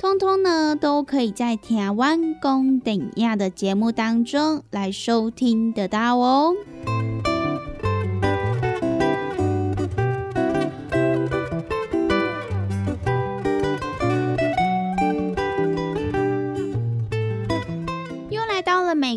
通通呢，都可以在《台湾公顶亚》的节目当中来收听得到哦。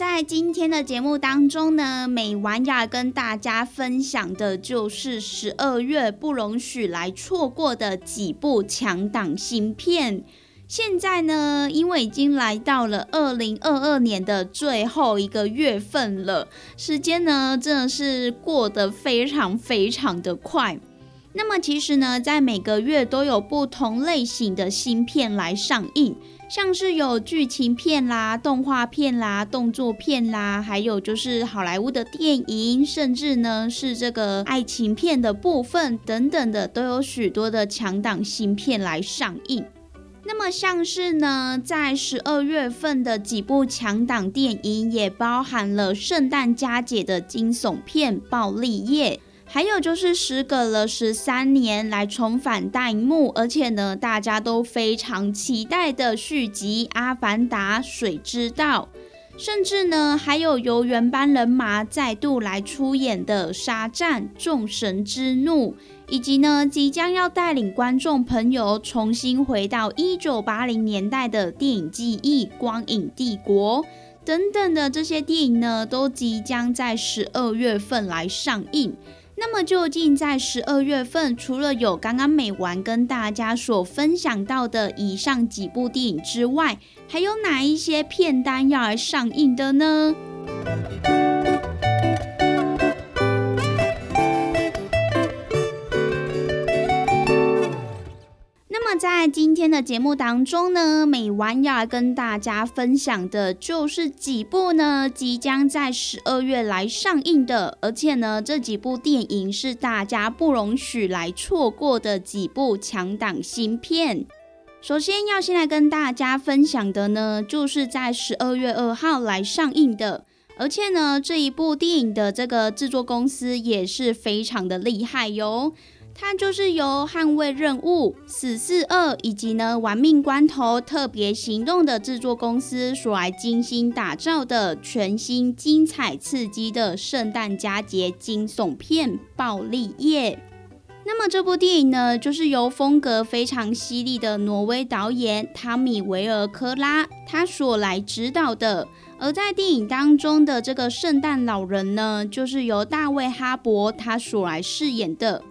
在今天的节目当中呢，美玩要跟大家分享的就是十二月不容许来错过的几部强档新片。现在呢，因为已经来到了二零二二年的最后一个月份了，时间呢真的是过得非常非常的快。那么其实呢，在每个月都有不同类型的新片来上映。像是有剧情片啦、动画片啦、动作片啦，还有就是好莱坞的电影，甚至呢是这个爱情片的部分等等的，都有许多的强档新片来上映。那么像是呢，在十二月份的几部强档电影，也包含了圣诞佳节的惊悚片《暴力夜》。还有就是时隔了十三年来重返大荧幕，而且呢大家都非常期待的续集《阿凡达：水之道》，甚至呢还有由原班人马再度来出演的《沙战：众神之怒》，以及呢即将要带领观众朋友重新回到一九八零年代的电影记忆《光影帝国》等等的这些电影呢，都即将在十二月份来上映。那么究竟在十二月份，除了有刚刚美完跟大家所分享到的以上几部电影之外，还有哪一些片单要来上映的呢？在今天的节目当中呢，美完要来跟大家分享的就是几部呢即将在十二月来上映的，而且呢这几部电影是大家不容许来错过的几部强档新片。首先要先来跟大家分享的呢，就是在十二月二号来上映的，而且呢这一部电影的这个制作公司也是非常的厉害哟。它就是由《捍卫任务》《死侍二》以及呢《玩命关头：特别行动》的制作公司所来精心打造的全新、精彩、刺激的圣诞佳节惊悚片《暴力夜》。那么这部电影呢，就是由风格非常犀利的挪威导演汤米·维尔科拉他所来指导的。而在电影当中的这个圣诞老人呢，就是由大卫·哈伯他所来饰演的。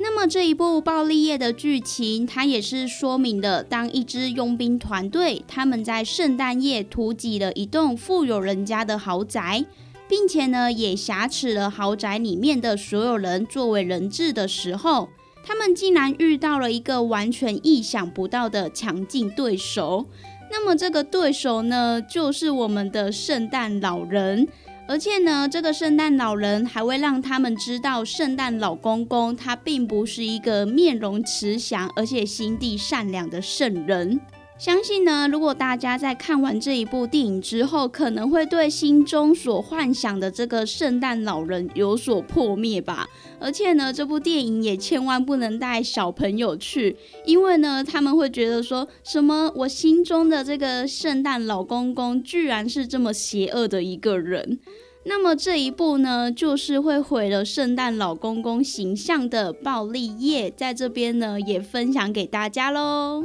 那么这一部暴力夜的剧情，它也是说明了，当一支佣兵团队他们在圣诞夜突击了一栋富有人家的豪宅，并且呢也挟持了豪宅里面的所有人作为人质的时候，他们竟然遇到了一个完全意想不到的强劲对手。那么这个对手呢，就是我们的圣诞老人。而且呢，这个圣诞老人还会让他们知道，圣诞老公公他并不是一个面容慈祥而且心地善良的圣人。相信呢，如果大家在看完这一部电影之后，可能会对心中所幻想的这个圣诞老人有所破灭吧。而且呢，这部电影也千万不能带小朋友去，因为呢，他们会觉得说什么我心中的这个圣诞老公公居然是这么邪恶的一个人。那么这一部呢，就是会毁了圣诞老公公形象的暴力夜，在这边呢也分享给大家喽。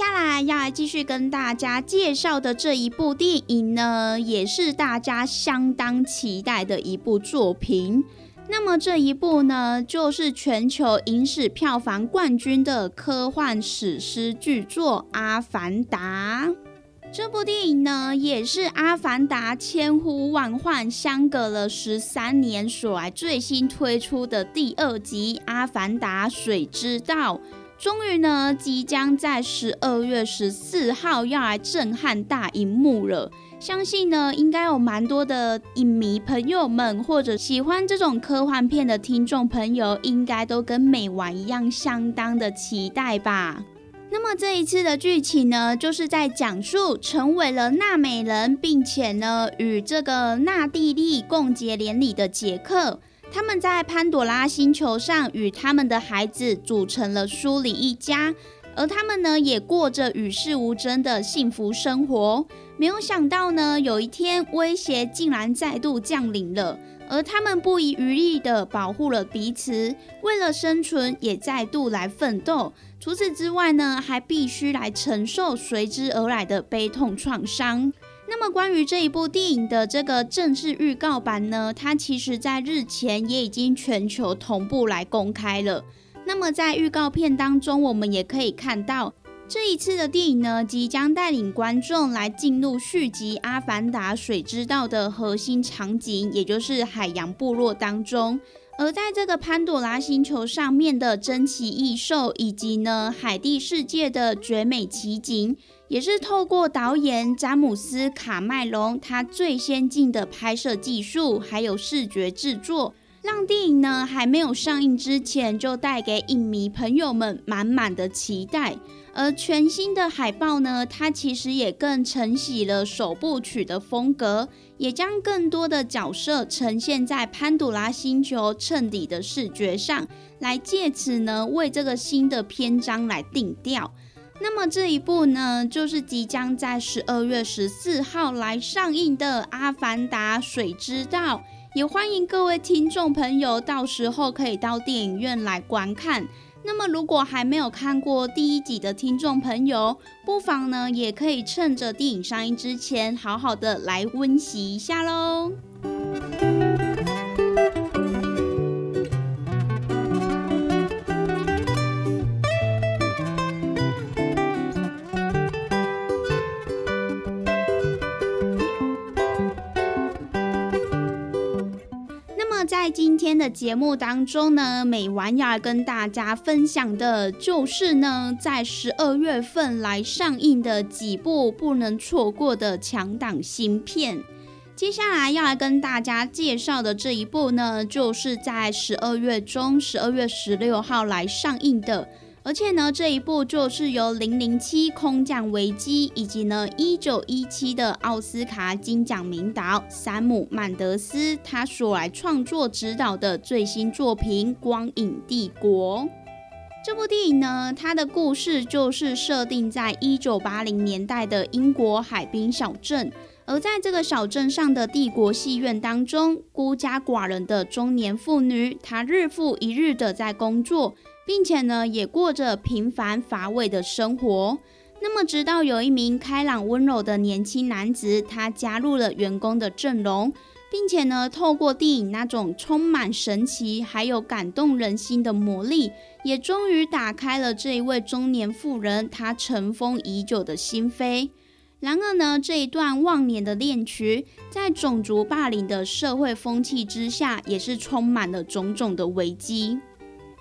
接下来要来继续跟大家介绍的这一部电影呢，也是大家相当期待的一部作品。那么这一部呢，就是全球影史票房冠军的科幻史诗巨作《阿凡达》。这部电影呢，也是《阿凡达》千呼万唤，相隔了十三年所来最新推出的第二集《阿凡达：水之道》。终于呢，即将在十二月十四号要来震撼大荧幕了。相信呢，应该有蛮多的影迷朋友们，或者喜欢这种科幻片的听众朋友，应该都跟美完一样，相当的期待吧。那么这一次的剧情呢，就是在讲述成为了纳美人，并且呢，与这个纳蒂利共结连理的杰克。他们在潘朵拉星球上与他们的孩子组成了苏里一家，而他们呢也过着与世无争的幸福生活。没有想到呢，有一天威胁竟然再度降临了，而他们不遗余力地保护了彼此，为了生存也再度来奋斗。除此之外呢，还必须来承受随之而来的悲痛创伤。那么关于这一部电影的这个正式预告版呢，它其实在日前也已经全球同步来公开了。那么在预告片当中，我们也可以看到，这一次的电影呢，即将带领观众来进入续集《阿凡达：水之道》的核心场景，也就是海洋部落当中。而在这个潘朵拉星球上面的珍奇异兽，以及呢海地世界的绝美奇景。也是透过导演詹姆斯·卡麦隆他最先进的拍摄技术，还有视觉制作，让电影呢还没有上映之前就带给影迷朋友们满满的期待。而全新的海报呢，它其实也更承袭了首部曲的风格，也将更多的角色呈现在潘朵拉星球衬底的视觉上，来借此呢为这个新的篇章来定调。那么这一部呢，就是即将在十二月十四号来上映的《阿凡达：水之道》，也欢迎各位听众朋友到时候可以到电影院来观看。那么如果还没有看过第一集的听众朋友，不妨呢也可以趁着电影上映之前，好好的来温习一下喽。今天的节目当中呢，美完要来跟大家分享的就是呢，在十二月份来上映的几部不能错过的强档新片。接下来要来跟大家介绍的这一部呢，就是在十二月中，十二月十六号来上映的。而且呢，这一部就是由《零零七空降危机》以及呢一九一七的奥斯卡金奖名导山姆曼德斯他所来创作指导的最新作品《光影帝国》。这部电影呢，它的故事就是设定在一九八零年代的英国海滨小镇，而在这个小镇上的帝国戏院当中，孤家寡人的中年妇女，她日复一日的在工作。并且呢，也过着平凡乏味的生活。那么，直到有一名开朗温柔的年轻男子，他加入了员工的阵容，并且呢，透过电影那种充满神奇还有感动人心的魔力，也终于打开了这一位中年妇人她尘封已久的心扉。然而呢，这一段忘年的恋曲，在种族霸凌的社会风气之下，也是充满了种种的危机。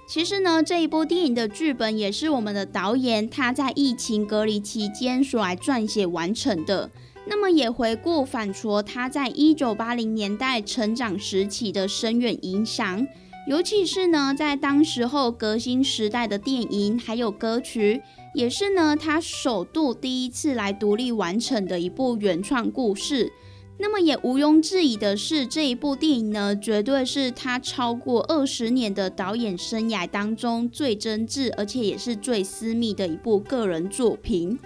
其实呢，这一部电影的剧本也是我们的导演他在疫情隔离期间所来撰写完成的。那么也回顾反刍他在一九八零年代成长时期的深远影响，尤其是呢，在当时候革新时代的电影还有歌曲。也是呢，他首度第一次来独立完成的一部原创故事。那么也毋庸置疑的是，这一部电影呢，绝对是他超过二十年的导演生涯当中最真挚，而且也是最私密的一部个人作品。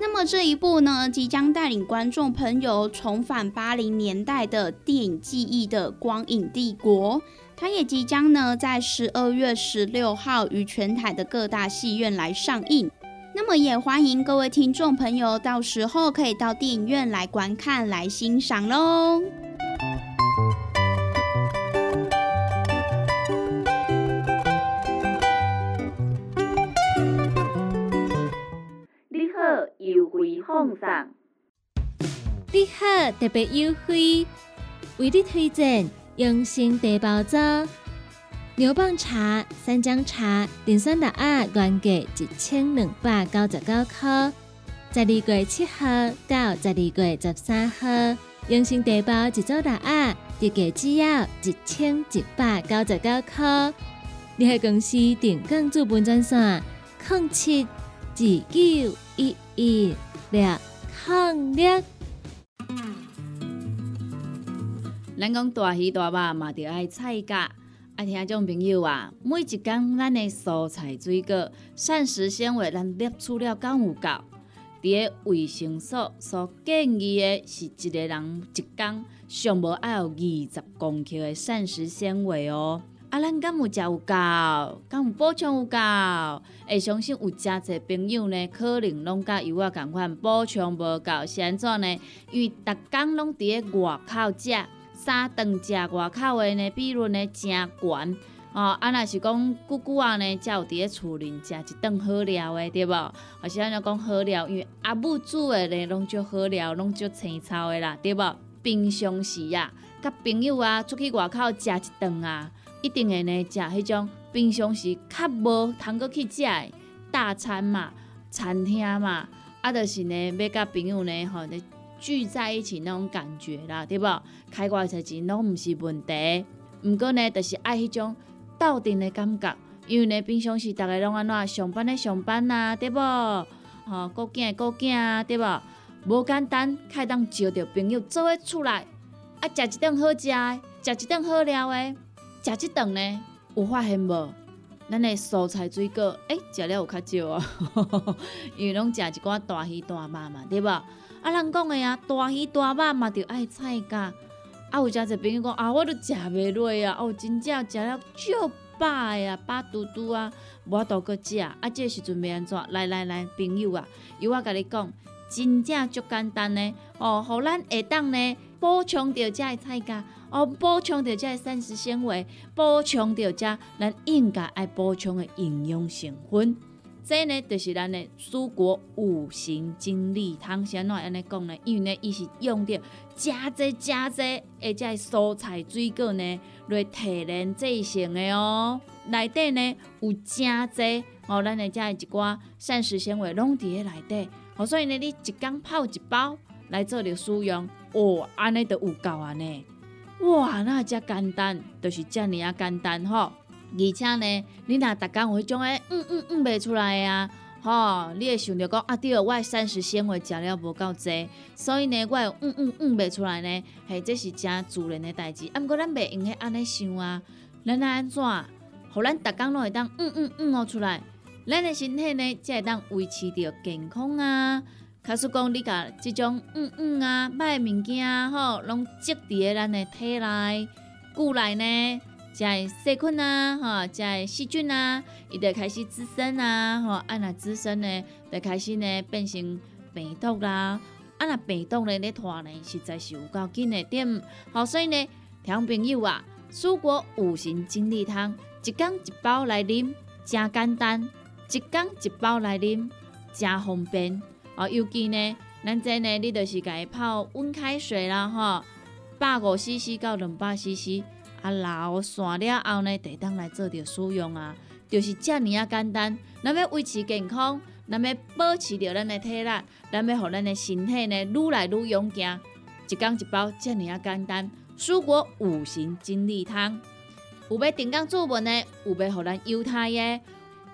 那么这一部呢，即将带领观众朋友重返八零年代的电影记忆的《光影帝国》，它也即将呢在十二月十六号于全台的各大戏院来上映。那么也欢迎各位听众朋友，到时候可以到电影院来观看、来欣赏喽。你好，优惠放送。你好，特别优惠，为你推荐养生茶包装。牛蒡茶、三江茶、丁酸的鸭原价一千两百九十九块，十二月七号到十二月十三号，养生茶包一组的鸭特价只要一千一百九十九块。联合公司定岗资本专线：零七二九一一六零六。咱讲大鱼大肉嘛，着爱菜价。啊听种朋友啊，每一工咱的蔬菜水果、膳食纤维，咱摄取了够有够？伫个卫生所所建议的是一个人一工上无爱有二十公克的膳食纤维哦。啊，咱敢有食有够？敢有补充有够？会相信有诚侪朋友呢，可能拢甲有我共款补充无够，是安怎呢？因为逐工拢伫个外口食。三顿食外口的呢，比率呢真悬哦。啊，若是讲久久啊呢，才有伫咧厝里食一顿好料的，对无？或是安尼讲好料，因为阿母煮的呢，拢足好料，拢足青草的啦，对无？平常时啊，甲朋友啊出去外口食一顿啊，一定会呢食迄种平常时较无通过去食的大餐嘛、餐厅嘛，啊，就是呢要甲朋友呢吼。聚在一起那种感觉啦，对不？开偌侪钱拢毋是问题，毋过呢，就是爱迄种斗阵的感觉。因为呢，平常时逐个拢安怎上班的上班啊，对不？吼，顾囝的顾囝啊，对不？无简单，开当招着朋友做伙出来，啊，食一顿好食的，食一顿好料的，食一顿呢，有发现无？咱的蔬菜水果，诶，食了有较少啊，因为拢食一寡大鱼大肉嘛，对不？啊，人讲的啊，大鱼大肉嘛，着爱菜价。啊，有诚侪朋友讲啊，我都食袂落啊，哦，真正食了足饱呀，饱嘟嘟啊，无倒搁食。啊，这时阵要安怎？来来来，朋友啊，由我甲你讲，真正足简单呢。哦，互咱下当呢补充着遮的菜价，哦，补充着遮的膳食纤维，补充着遮咱应该爱补充的营养成分。这呢，就是咱的蔬果五行精力汤，先怎安尼讲呢？因为呢，伊是用着加济加济，而且蔬菜水果呢来提炼制成的哦。内底呢有真济哦，咱的遮一寡膳食纤维拢伫咧内底。哦，所以呢，你一缸泡一包来做着使用，哦，安尼就有够啊呢。哇，那遮简单，就是遮尔啊简单吼。而且呢，你若逐工有迄种诶，嗯嗯嗯袂出来啊，吼，你会想着讲啊，对，我诶膳食纤维食了无够济，所以呢，我会嗯嗯嗯袂出来呢，嘿，这是真自然诶代志。啊，毋过咱袂用许安尼想啊，咱来安怎，互咱逐工拢会当嗯嗯嗯哦出来，咱诶身体呢才会当维持着健康啊。假使讲你甲即种嗯嗯啊歹物件，吼，拢积伫咧咱诶体内、骨内呢。在细菌啊，吼，在细菌啊，伊就开始滋生啊，吼，啊那滋生呢，就开始呢变成病毒啦，啊那病毒呢咧拖呢，实在是有够紧的点，好，所以呢，听朋友啊，蔬果五行精力汤，一缸一包来啉，真简单，一缸一包来啉，真方便，哦，尤其呢，咱这呢，你就是家泡温开水啦吼，百五 CC 到两百 CC，啊，老散了后呢，得当来做着使用啊，就是遮尔啊简单。咱要维持健康，咱要保持着咱的体力，咱要互咱的身体呢愈来愈勇健。一缸一包，遮尔啊简单。蔬果五行精力汤，有要订购做文的，有要互咱犹太的，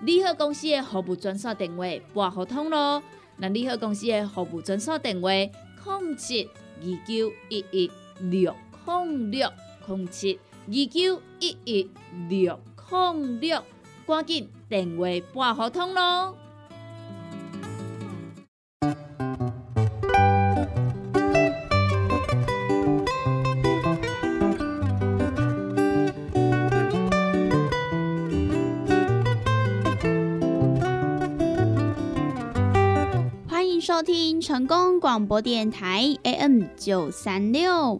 利好公司的服务专线电话拨互通咯。那利好公司的服务专线电话：零七二九一一六控六零七二九一一六零六，赶紧电话拨互通咯。收听成功广播电台 AM 九三六，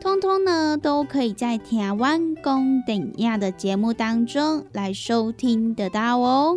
通通呢，都可以在台湾公顶亚的节目当中来收听得到哦。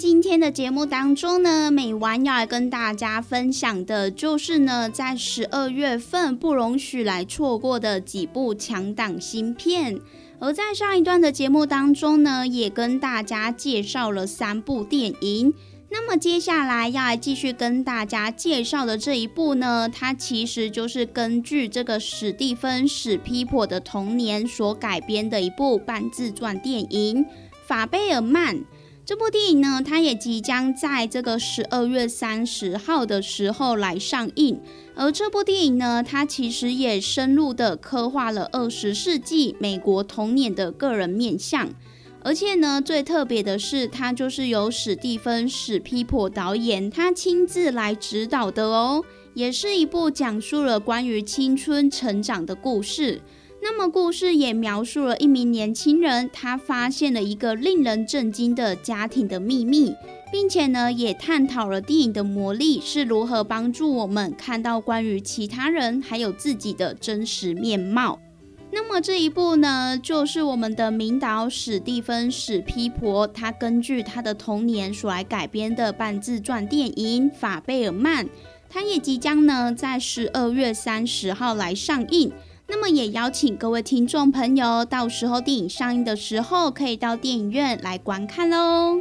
今天的节目当中呢，美完要来跟大家分享的就是呢，在十二月份不容许来错过的几部强档新片。而在上一段的节目当中呢，也跟大家介绍了三部电影。那么接下来要来继续跟大家介绍的这一部呢，它其实就是根据这个史蒂芬史皮普的童年所改编的一部半自传电影《法贝尔曼》。这部电影呢，它也即将在这个十二月三十号的时候来上映。而这部电影呢，它其实也深入的刻画了二十世纪美国童年的个人面相。而且呢，最特别的是，它就是由史蒂芬史皮普导演他亲自来指导的哦，也是一部讲述了关于青春成长的故事。那么，故事也描述了一名年轻人，他发现了一个令人震惊的家庭的秘密，并且呢，也探讨了电影的魔力是如何帮助我们看到关于其他人还有自己的真实面貌。那么这一部呢，就是我们的名导史蒂芬史皮婆，他根据他的童年所来改编的半自传电影《法贝尔曼》，他也即将呢在十二月三十号来上映。那么也邀请各位听众朋友，到时候电影上映的时候，可以到电影院来观看喽。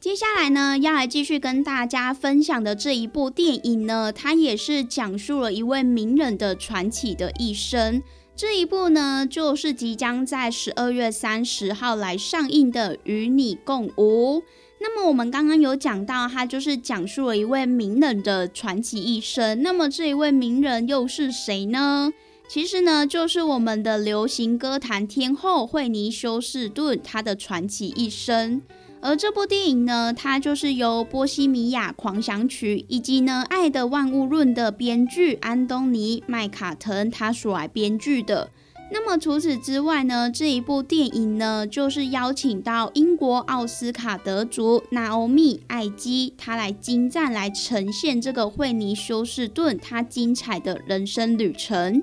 接下来呢，要来继续跟大家分享的这一部电影呢，它也是讲述了一位名人的传奇的一生。这一部呢，就是即将在十二月三十号来上映的《与你共舞》。那么我们刚刚有讲到，它就是讲述了一位名人的传奇一生。那么这一位名人又是谁呢？其实呢，就是我们的流行歌坛天后惠妮休斯顿她的传奇一生。而这部电影呢，它就是由《波西米亚狂想曲》以及呢《爱的万物论》的编剧安东尼麦卡滕他所来编剧的。那么除此之外呢，这一部电影呢，就是邀请到英国奥斯卡得主娜欧米艾基，他来精湛来呈现这个惠尼休斯顿他精彩的人生旅程。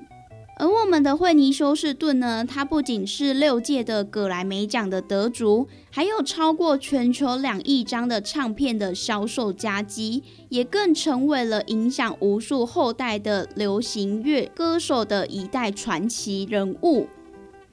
而我们的惠尼休斯顿呢，他不仅是六届的格莱美奖的得主，还有超过全球两亿张的唱片的销售佳绩，也更成为了影响无数后代的流行乐歌手的一代传奇人物。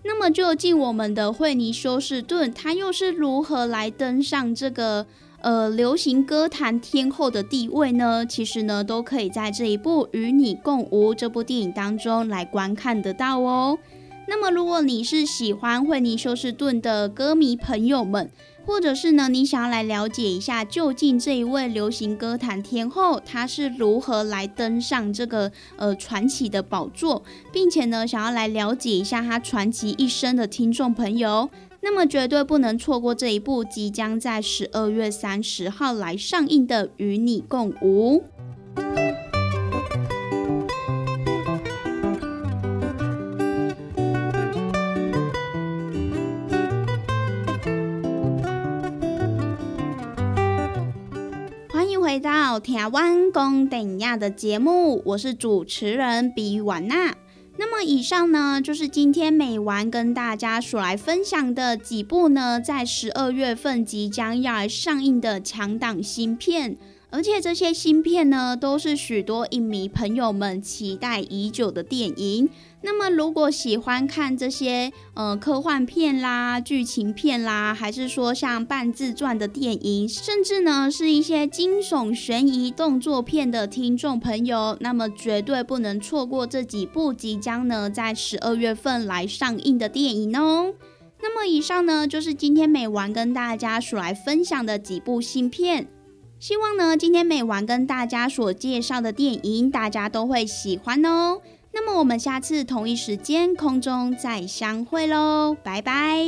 那么，究竟我们的惠尼休斯顿，他又是如何来登上这个？呃，流行歌坛天后的地位呢，其实呢都可以在这一部《与你共舞》这部电影当中来观看得到哦。那么，如果你是喜欢惠妮休斯顿的歌迷朋友们，或者是呢你想要来了解一下，究竟这一位流行歌坛天后她是如何来登上这个呃传奇的宝座，并且呢想要来了解一下她传奇一生的听众朋友。那么绝对不能错过这一部即将在十二月三十号来上映的《与你共舞》。欢迎回到台湾公等亚的节目，我是主持人比婉娜。那么以上呢，就是今天美玩跟大家所来分享的几部呢，在十二月份即将要来上映的强档新片。而且这些新片呢，都是许多影迷朋友们期待已久的电影。那么，如果喜欢看这些呃科幻片啦、剧情片啦，还是说像半自传的电影，甚至呢是一些惊悚、悬疑、动作片的听众朋友，那么绝对不能错过这几部即将呢在十二月份来上映的电影哦。那么，以上呢就是今天美玩跟大家所来分享的几部新片。希望呢，今天美完跟大家所介绍的电影，大家都会喜欢哦。那么我们下次同一时间空中再相会喽，拜拜。